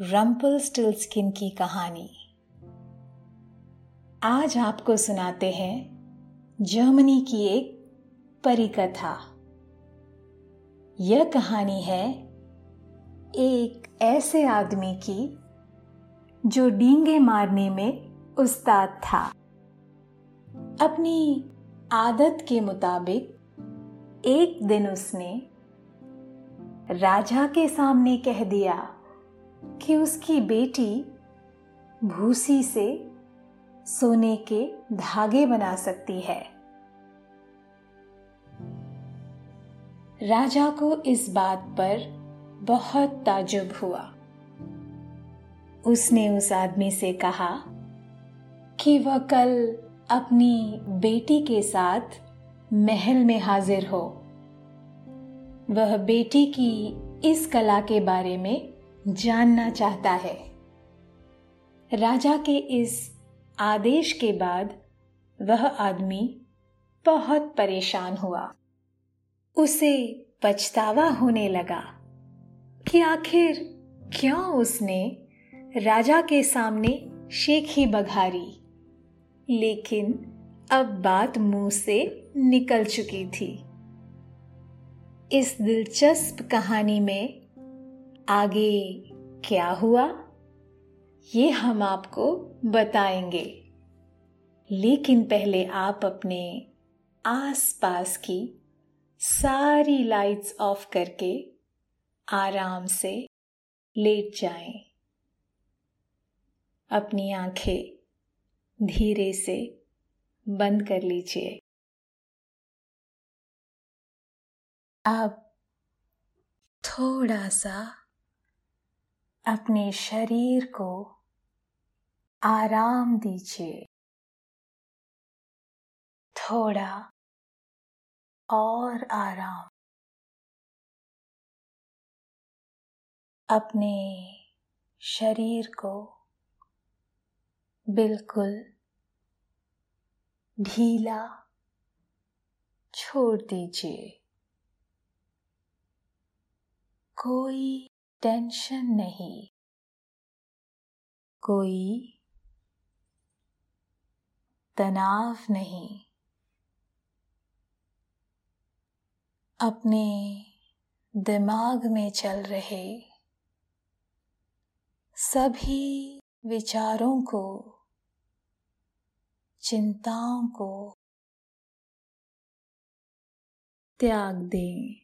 रम्पल still skin की कहानी। आज आपको सुनाते हैं जर्मनी की एक परिकथा। यह कहानी है एक ऐसे आदमी की जो डींगे मारने में उस्ताद था। अपनी आदत के मुताबिक एक दिन उसने राजा के सामने कह दिया कि उसकी बेटी भूसी से सोने के धागे बना सकती है। राजा को इस बात पर बहुत ताजुब हुआ। उसने उस आदमी से कहा कि वह कल अपनी बेटी के साथ महल में हाजिर हो। वह बेटी की इस कला के बारे में जानना चाहता है। राजा के इस आदेश के बाद वह आदमी बहुत परेशान हुआ। उसे पछतावा होने लगा कि आखिर क्यों उसने राजा के सामने शेखी बघारी। लेकिन अब बात मुँह से निकल चुकी थी। इस दिलचस्प कहानी में आगे क्या हुआ? ये हम आपको बताएँगे। लेकिन पहले आप अपने आसपास की सारी लाइट्स ऑफ़ करके आराम से लेट जाएँ। अपनी आँखें धीरे से बंद कर लीजिए। आप थोड़ा सा अपने शरीर को आराम दीजिए। थोड़ा और आराम। अपने शरीर को बिल्कुल ढीला छोड़ दीजिए। कोई टेंशन नहीं। कोई तनाव नहीं। अपने दिमाग में चल रहे सभी विचारों को, चिंताओं को त्याग दें।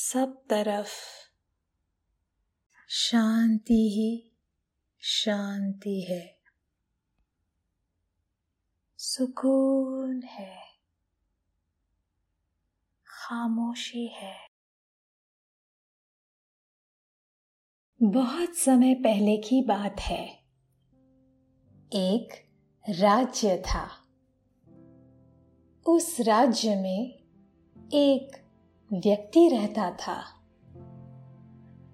सब तरफ़। शांति ही शांति है। सुकून है। खामोशी है। बहुत समय पहले की बात है। एक राज्य था। उस राज्य में एक व्यक्ति रहता था।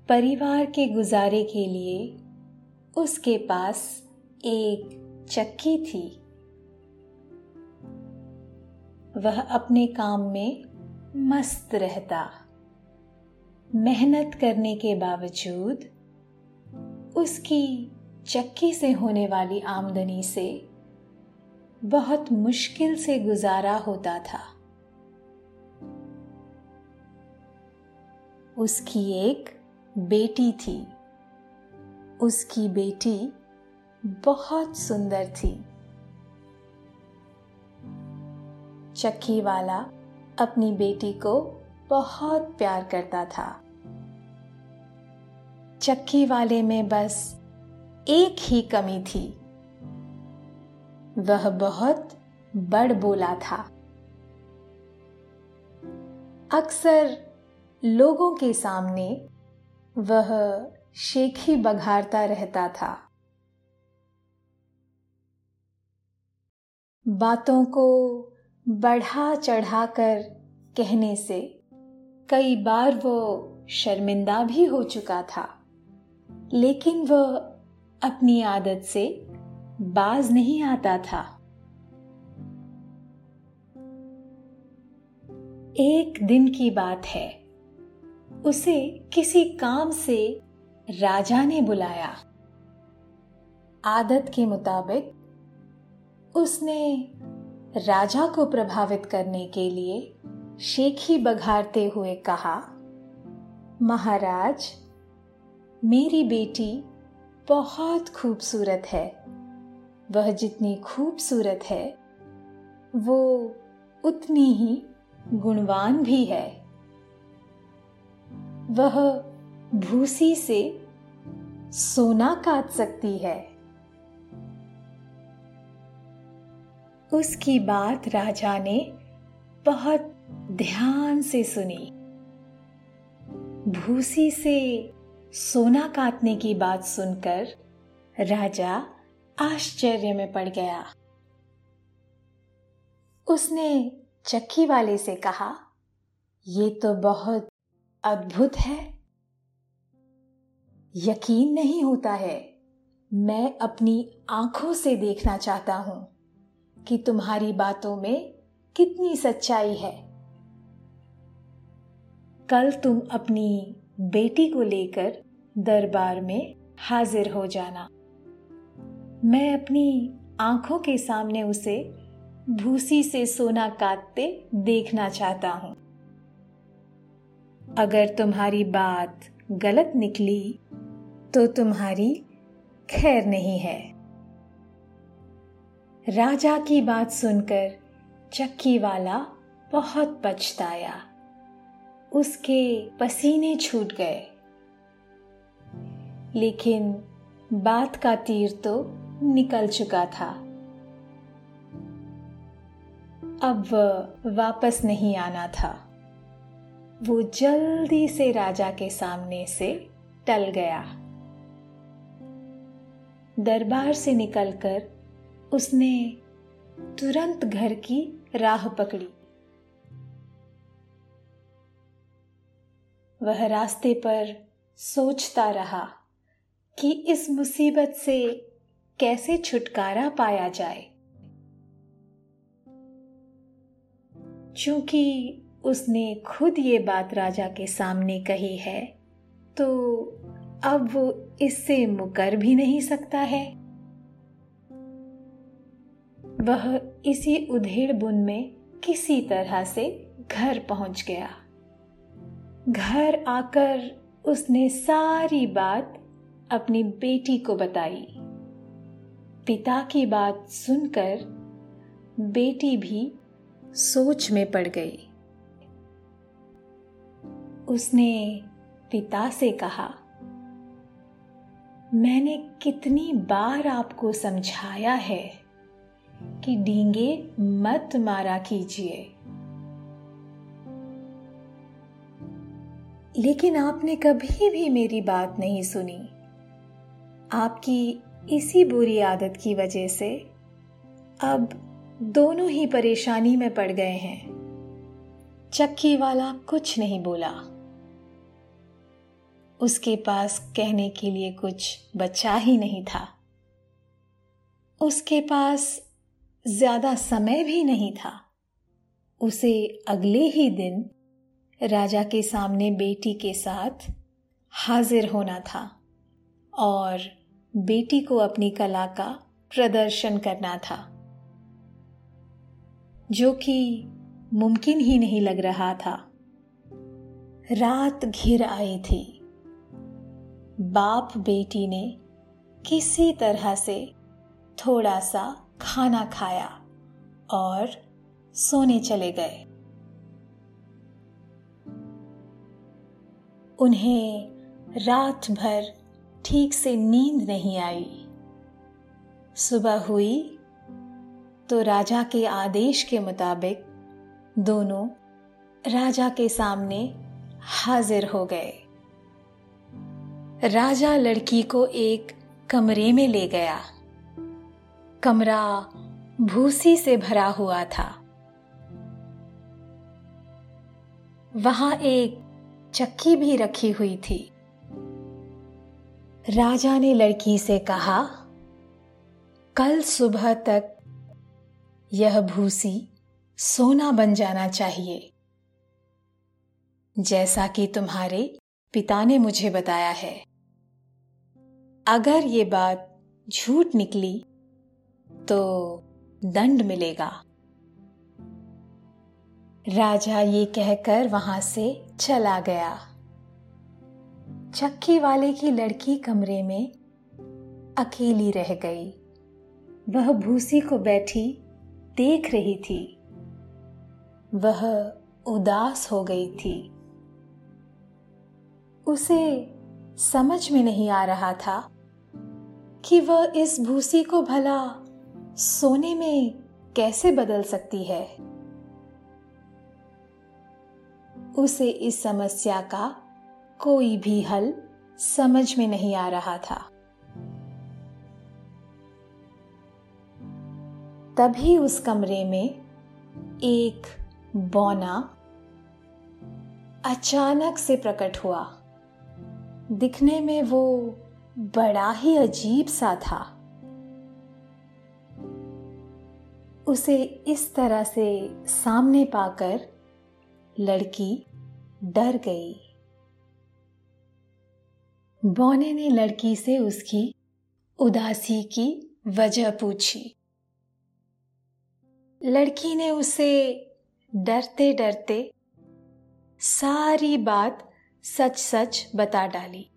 परिवार के गुजारे के लिए उसके पास एक चक्की थी। वह अपने काम में मस्त रहता। मेहनत करने के बावजूद उसकी चक्की से होने वाली आमदनी से बहुत मुश्किल से गुजारा होता था। उसकी एक बेटी थी। उसकी बेटी बहुत सुंदर थी। चक्की वाला अपनी बेटी को बहुत प्यार करता था। चक्की वाले में बस एक ही कमी थी। वह बहुत बड़ बोला था। अक्सर लोगों के सामने वह शेखी बघारता रहता था। बातों को बढ़ा चढ़ा कर कहने से कई बार वो शर्मिंदा भी हो चुका था, लेकिन वह अपनी आदत से बाज नहीं आता था। एक दिन की बात है। उसे किसी काम से राजा ने बुलाया। आदत के मुताबिक उसने राजा को प्रभावित करने के लिए शेखी बघारते हुए कहा, महाराज, मेरी बेटी बहुत खूबसूरत है। वह जितनी खूबसूरत है, वो उतनी ही गुणवान भी है। वह भूसी से सोना काट सकती है। उसकी बात राजा ने बहुत ध्यान से सुनी। भूसी से सोना काटने की बात सुनकर राजा आश्चर्य में पड़ गया। उसने चक्की वाले से कहा यह तो बहुत अद्भुत है। यकीन नहीं होता है। मैं अपनी आँखों से देखना चाहता हूँ कि तुम्हारी बातों में कितनी सच्चाई है। कल तुम अपनी बेटी को लेकर दरबार में हाजिर हो जाना। मैं अपनी आँखों के सामने उसे भूसी से सोना काटते देखना चाहता हूँ। अगर तुम्हारी बात गलत निकली तो तुम्हारी खैर नहीं है। राजा की बात सुनकर चक्की वाला बहुत पछताया। उसके पसीने छूट गए। लेकिन बात का तीर तो निकल चुका था। अब वह वापस नहीं आना था। वो जल्दी से राजा के सामने से टल गया। दरबार से निकलकर उसने तुरंत घर की राह पकड़ी। वह रास्ते पर सोचता रहा कि इस मुसीबत से कैसे छुटकारा पाया जाए। चूँकि उसने खुद ये बात राजा के सामने कही है तो अब वो इससे मुकर भी नहीं सकता है। वह इसी उधेड़ बुन में किसी तरह से घर पहुँच गया। घर आकर उसने सारी बात अपनी बेटी को बताई। पिता की बात सुनकर बेटी भी सोच में पड़ गई। उसने पिता से कहा, मैंने कितनी बार आपको समझाया है कि डींगे मत मारा कीजिए। लेकिन आपने कभी भी मेरी बात नहीं सुनी। आपकी इसी बुरी आदत की वजह से अब दोनों ही परेशानी में पड़ गए हैं। चक्की वाला कुछ नहीं बोला। उसके पास कहने के लिए कुछ बचा ही नहीं था। उसके पास ज़्यादा समय भी नहीं था। उसे अगले ही दिन राजा के सामने बेटी के साथ हाजिर होना था और बेटी को अपनी कला का प्रदर्शन करना था, जो कि मुमकिन ही नहीं लग रहा था। रात घिर आई थी। बाप बेटी ने किसी तरह से थोड़ा सा खाना खाया और सोने चले गए। उन्हें रात भर ठीक से नींद नहीं आई। सुबह हुई तो राजा के आदेश के मुताबिक दोनों राजा के सामने हाजिर हो गए। राजा लड़की को एक कमरे में ले गया। कमरा भूसी से भरा हुआ था। वहाँ एक चक्की भी रखी हुई थी। राजा ने लड़की से कहा, कल सुबह तक यह भूसी सोना बन जाना चाहिए। जैसा कि तुम्हारे पिता ने मुझे बताया है। अगर ये बात झूठ निकली तो दंड मिलेगा। राजा ये कहकर वहाँ से चला गया। चक्की वाले की लड़की कमरे में अकेली रह गई। वह भूसी को बैठी देख रही थी। वह उदास हो गई थी। उसे समझ में नहीं आ रहा था कि वह इस भूसी को भला सोने में कैसे बदल सकती है? उसे इस समस्या का कोई भी हल समझ में नहीं आ रहा था। तभी उस कमरे में एक बौना अचानक से प्रकट हुआ। दिखने में वो बड़ा ही अजीब सा था। उसे इस तरह से सामने पाकर लड़की डर गई। बोने ने लड़की से उसकी उदासी की वजह पूछी। लड़की ने उसे डरते डरते सारी बात सच सच बता डाली।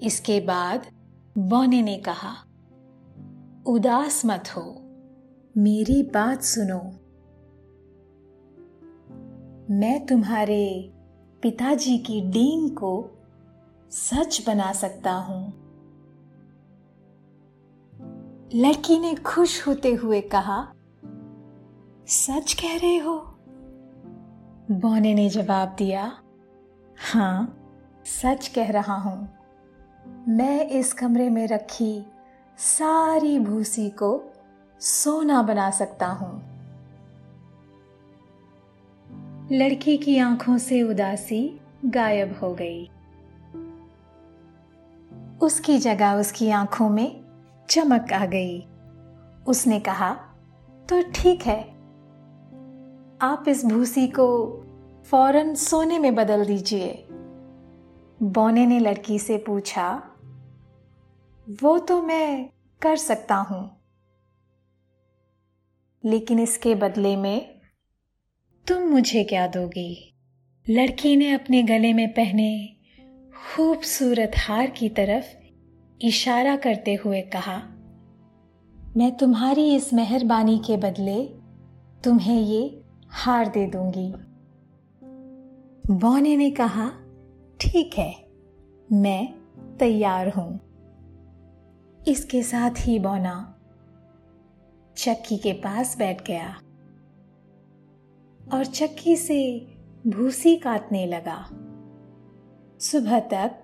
इसके बाद बौने ने कहा, उदास मत हो, मेरी बात सुनो। मैं तुम्हारे पिताजी की डींग को सच बना सकता हूँ। लड़की ने खुश होते हुए कहा, सच कह रहे हो? बौने ने जवाब दिया हाँ सच कह रहा हूँ। मैं इस कमरे में रखी सारी भूसी को सोना बना सकता हूँ। लड़की की आँखों से उदासी गायब हो गई। उसकी जगह उसकी आँखों में चमक आ गई। उसने कहा तो ठीक है। आप इस भूसी को फ़ौरन सोने में बदल दीजिए। बोने ने लड़की से पूछा वो तो मैं कर सकता हूँ। लेकिन इसके बदले में तुम मुझे क्या दोगी? लड़की ने अपने गले में पहने खूबसूरत हार की तरफ़ इशारा करते हुए कहा, मैं तुम्हारी इस मेहरबानी के बदले तुम्हें ये हार दे दूँगी। बौने ने कहा, ठीक है, मैं तैयार हूँ। इसके साथ ही बौना चक्की के पास बैठ गया और चक्की से भूसी काटने लगा। सुबह तक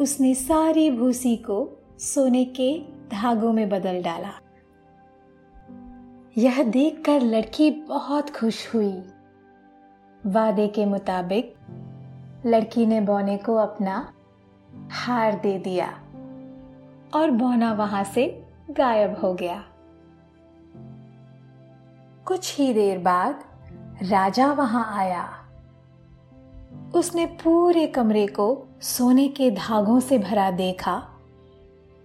उसने सारी भूसी को सोने के धागों में बदल डाला। यह देखकर लड़की बहुत खुश हुई। वादे के मुताबिक लड़की ने बोने को अपना हार दे दिया। और बोना वहाँ से गायब हो गया। कुछ ही देर बाद राजा वहाँ आया। उसने पूरे कमरे को सोने के धागों से भरा देखा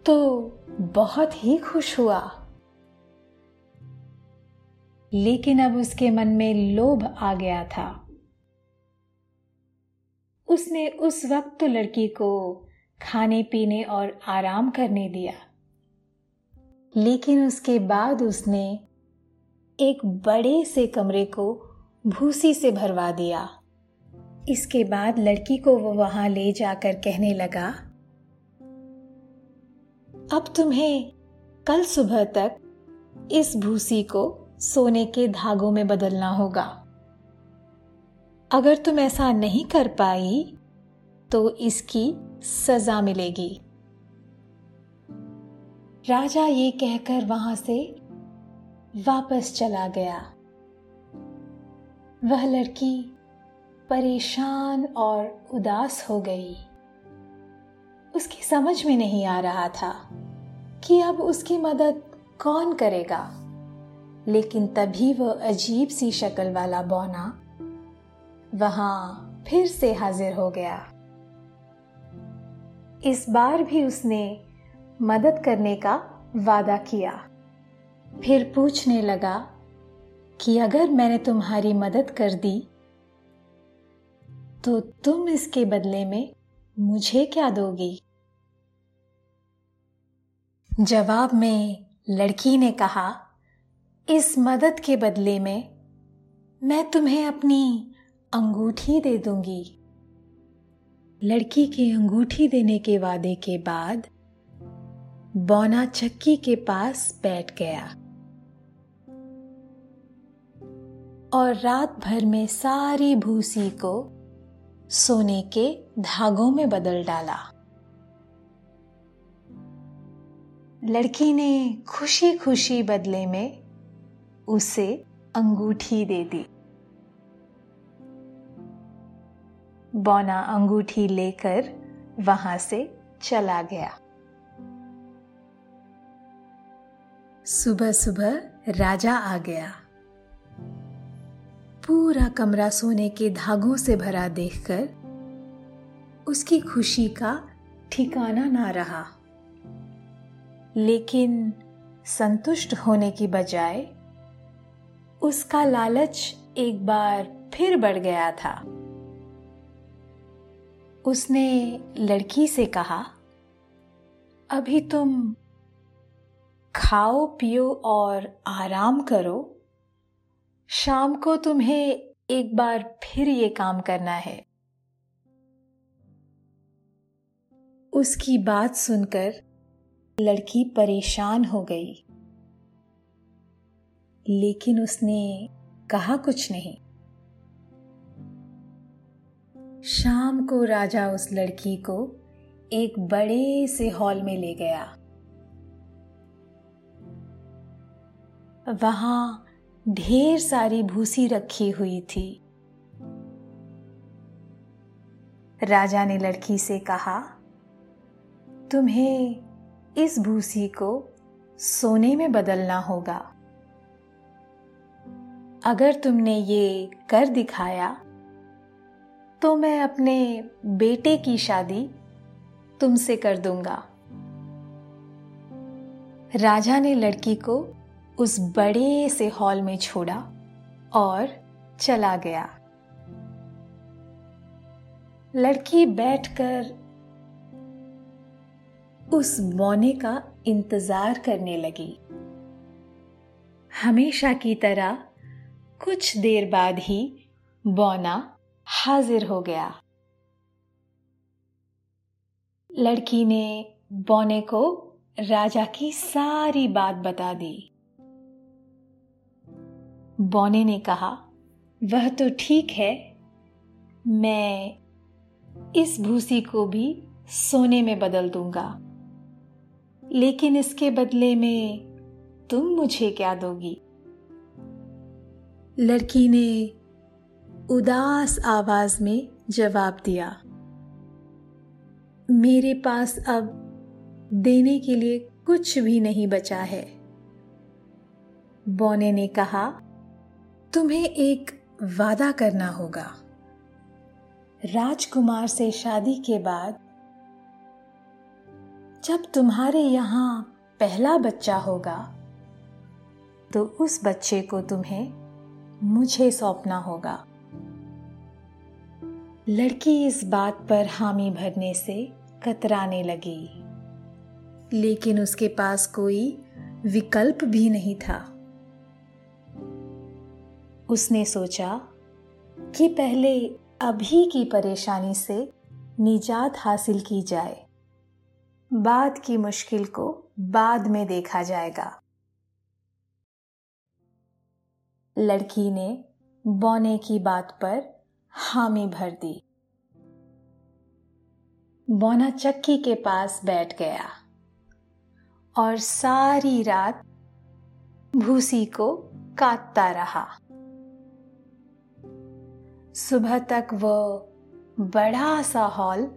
तो बहुत ही खुश हुआ। लेकिन अब उसके मन में लोभ आ गया था। उसने उस वक्त तो लड़की को खाने पीने और आराम करने दिया। लेकिन उसके बाद उसने एक बड़े से कमरे को भूसी से भरवा दिया। इसके बाद लड़की को वो वहाँ ले जाकर कहने लगा, अब तुम्हें कल सुबह तक इस भूसी को सोने के धागों में बदलना होगा। अगर तुम ऐसा नहीं कर पाई तो इसकी सजा मिलेगी। राजा ये कहकर वहाँ से वापस चला गया। वह लड़की परेशान और उदास हो गई। उसकी समझ में नहीं आ रहा था कि अब उसकी मदद कौन करेगा, लेकिन तभी वह अजीब सी शक्ल वाला बौना वहाँ फिर से हाजिर हो गया। इस बार भी उसने मदद करने का वादा किया। फिर पूछने लगा कि अगर मैंने तुम्हारी मदद कर दी तो तुम इसके बदले में मुझे क्या दोगी? जवाब में लड़की ने कहा, इस मदद के बदले में मैं तुम्हें अपनी अंगूठी दे दूँगी। लड़की के अंगूठी देने के वादे के बाद, बौना चक्की के पास बैठ गया। और रात भर में सारी भूसी को सोने के धागों में बदल डाला। लड़की ने खुशी खुशी बदले में उसे अंगूठी दे दी। बौना अंगूठी लेकर वहाँ से चला गया। सुबह सुबह राजा आ गया। पूरा कमरा सोने के धागों से भरा देखकर उसकी खुशी का ठिकाना ना रहा। लेकिन संतुष्ट होने की बजाय उसका लालच एक बार फिर बढ़ गया था। उसने लड़की से कहा, अभी तुम खाओ, पियो और आराम करो। शाम को तुम्हें एक बार फिर ये काम करना है। उसकी बात सुनकर लड़की परेशान हो गई। लेकिन उसने कहा कुछ नहीं। शाम को राजा उस लड़की को एक बड़े से हॉल में ले गया। वहाँ ढेर सारी भूसी रखी हुई थी। राजा ने लड़की से कहा, तुम्हें इस भूसी को सोने में बदलना होगा। अगर तुमने ये कर दिखाया तो मैं अपने बेटे की शादी तुमसे कर दूँगा। राजा ने लड़की को उस बड़े से हॉल में छोड़ा और चला गया। लड़की बैठकर उस बौने का इंतज़ार करने लगी। हमेशा की तरह कुछ देर बाद ही बौना हाजिर हो गया। लड़की ने बोने को राजा की सारी बात बता दी। बोने ने कहा, वह तो ठीक है। मैं इस भूसी को भी सोने में बदल दूँगा। लेकिन इसके बदले में तुम मुझे क्या दोगी? लड़की ने उदास आवाज़ में जवाब दिया, मेरे पास अब देने के लिए कुछ भी नहीं बचा है। बोने ने कहा, तुम्हें एक वादा करना होगा। राजकुमार से शादी के बाद, जब तुम्हारे यहाँ पहला बच्चा होगा तो उस बच्चे को तुम्हें मुझे सौंपना होगा। लड़की इस बात पर हामी भरने से कतराने लगी। लेकिन उसके पास कोई विकल्प भी नहीं था। उसने सोचा कि पहले अभी की परेशानी से निजात हासिल की जाए। बाद की मुश्किल को बाद में देखा जाएगा। लड़की ने बौने की बात पर हामी भर दी। बोना चक्की के पास बैठ गया और सारी रात भूसी को काटता रहा। सुबह तक वो बड़ा सा हॉल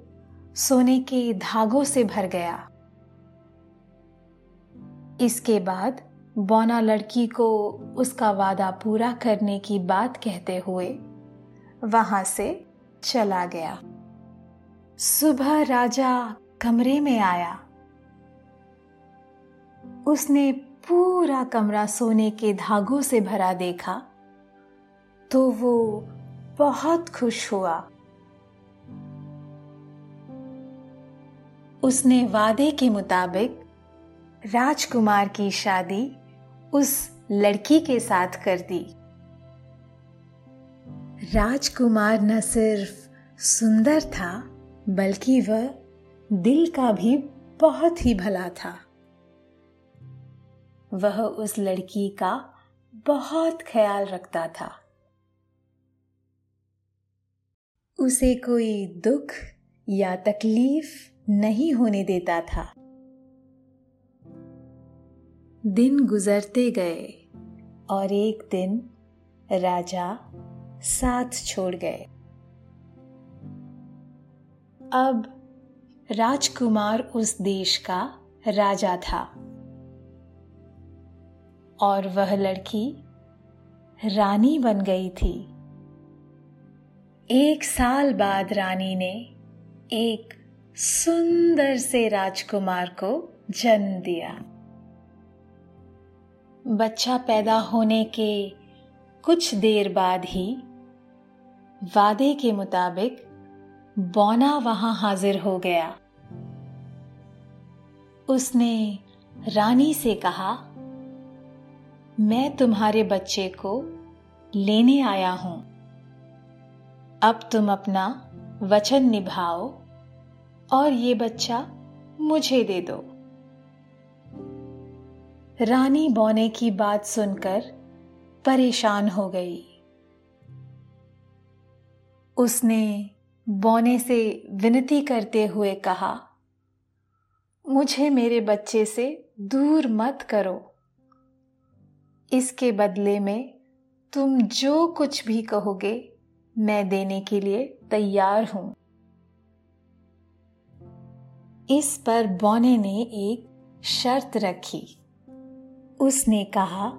सोने के धागों से भर गया। इसके बाद बौना लड़की को उसका वादा पूरा करने की बात कहते हुए वहाँ से चला गया। सुबह राजा कमरे में आया। उसने पूरा कमरा सोने के धागों से भरा देखा तो वो बहुत खुश हुआ। उसने वादे के मुताबिक राजकुमार की शादी उस लड़की के साथ कर दी। राजकुमार न सिर्फ़ सुंदर था, बल्कि वह दिल का भी बहुत ही भला था। वह उस लड़की का बहुत ख्याल रखता था। उसे कोई दुख या तकलीफ़ नहीं होने देता था। दिन गुजरते गए और एक दिन राजा साथ छोड़ गए। अब राजकुमार उस देश का राजा था और वह लड़की रानी बन गई थी। एक साल बाद रानी ने एक सुंदर से राजकुमार को जन्म दिया। बच्चा पैदा होने के कुछ देर बाद ही वादे के मुताबिक बौना वहाँ हाजिर हो गया। उसने रानी से कहा, मैं तुम्हारे बच्चे को लेने आया हूँ। अब तुम अपना वचन निभाओ और ये बच्चा मुझे दे दो। रानी बौने की बात सुनकर परेशान हो गई। उसने बौने से विनती करते हुए कहा, मुझे मेरे बच्चे से दूर मत करो। इसके बदले में तुम जो कुछ भी कहोगे, मैं देने के लिए तैयार हूँ। इस पर बौने ने एक शर्त रखी। उसने कहा,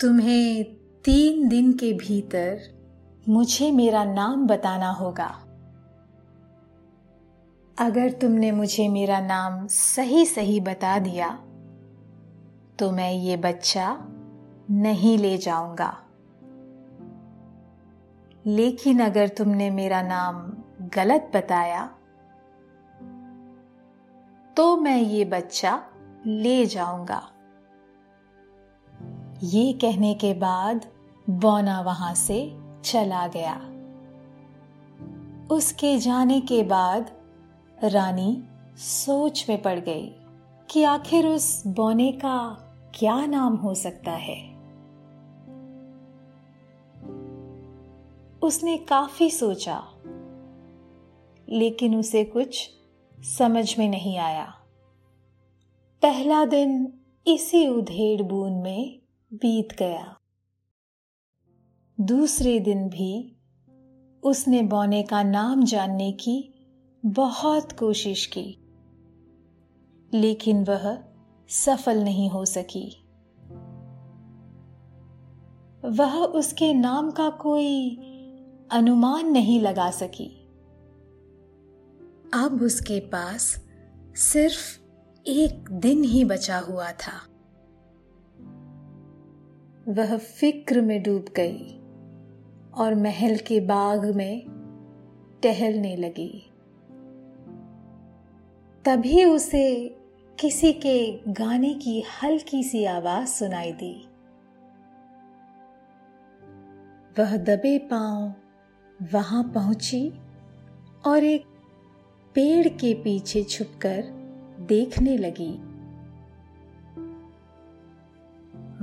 तुम्हें तीन दिन के भीतर मुझे मेरा नाम बताना होगा। अगर तुमने मुझे मेरा नाम सही सही बता दिया तो मैं ये बच्चा नहीं ले जाऊँगा। लेकिन अगर तुमने मेरा नाम गलत बताया तो मैं ये बच्चा ले जाऊँगा। ये कहने के बाद, बौना वहाँ से चला गया। उसके जाने के बाद रानी सोच में पड़ गई कि आखिर उस बोने का क्या नाम हो सकता है। उसने काफ़ी सोचा, लेकिन उसे कुछ समझ में नहीं आया। पहला दिन इसी उधेड़ बूंद में बीत गया। दूसरे दिन भी उसने बौने का नाम जानने की बहुत कोशिश की, लेकिन वह सफल नहीं हो सकी। वह उसके नाम का कोई अनुमान नहीं लगा सकी। अब उसके पास सिर्फ़ एक दिन ही बचा हुआ था। वह फ़िक्र में डूब गई। और महल के बाग में टहलने लगी। तभी उसे किसी के गाने की हल्की सी आवाज़ सुनाई दी। वह दबे पाँव वहाँ पहुँची और एक पेड़ के पीछे छुपकर देखने लगी।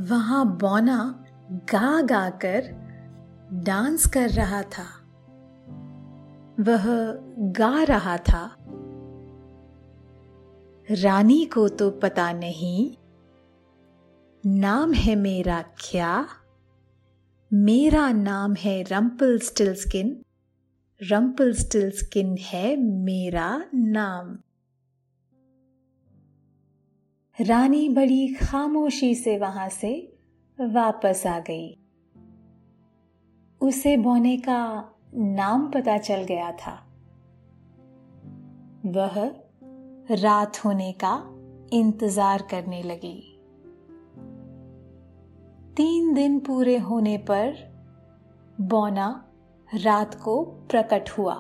वहाँ बौना गा गाकर डांस कर रहा था। वह गा रहा था। रानी को तो पता नहीं, नाम है मेरा क्या? मेरा नाम है Rumpelstiltskin Rumpelstiltskin है मेरा नाम। रानी बड़ी खामोशी से वहाँ से वापस आ गई। उसे बोने का नाम पता चल गया था। वह रात होने का इंतज़ार करने लगी। तीन दिन पूरे होने पर बोना रात को प्रकट हुआ।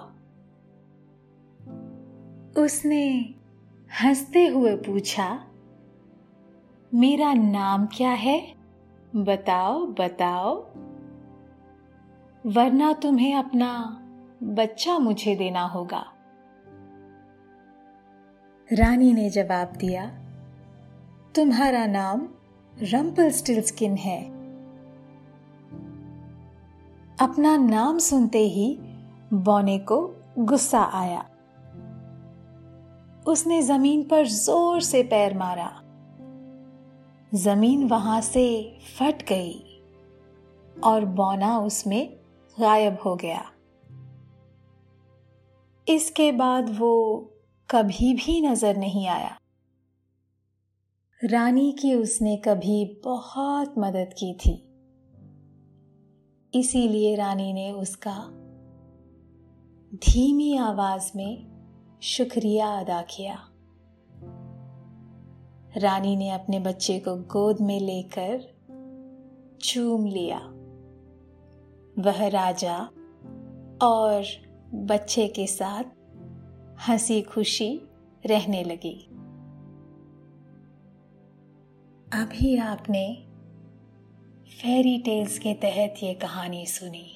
उसने हँसते हुए पूछा, मेरा नाम क्या है? बताओ बताओ। वरना तुम्हें अपना बच्चा मुझे देना होगा। रानी ने जवाब दिया, तुम्हारा नाम रंपल स्टिल स्किन है। अपना नाम सुनते ही बौने को गुस्सा आया। उसने ज़मीन पर ज़ोर से पैर मारा। ज़मीन वहाँ से फट गई और बौना उसमें गायब हो गया। इसके बाद वो कभी भी नज़र नहीं आया। रानी की उसने कभी बहुत मदद की थी। इसीलिए रानी ने उसका धीमी आवाज़ में शुक्रिया अदा किया। रानी ने अपने बच्चे को गोद में लेकर चूम लिया। वह राजा और बच्चे के साथ हँसी खुशी रहने लगी। अभी आपने फेरी टेल्स के तहत ये कहानी सुनी।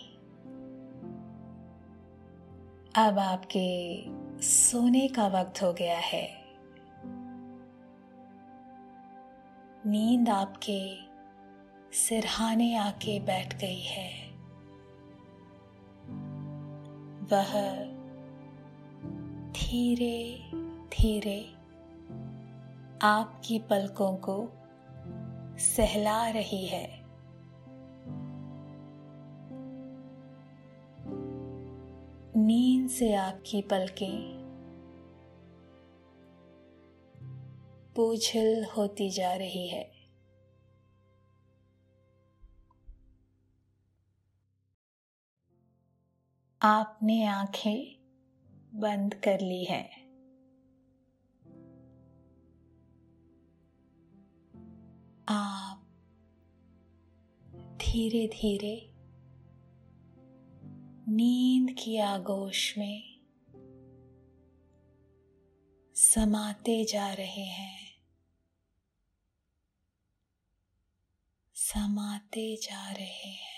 अब आपके सोने का वक्त हो गया है। नींद आपके सिरहाने आके बैठ गई है। वह धीरे धीरे आपकी पलकों को सहला रही है। नींद से आपकी पलकें बोझल होती जा रही है। आपने आँखें बंद कर ली है। आप धीरे धीरे नींद की आगोश में समाते जा रहे हैं। समाते जा रहे हैं।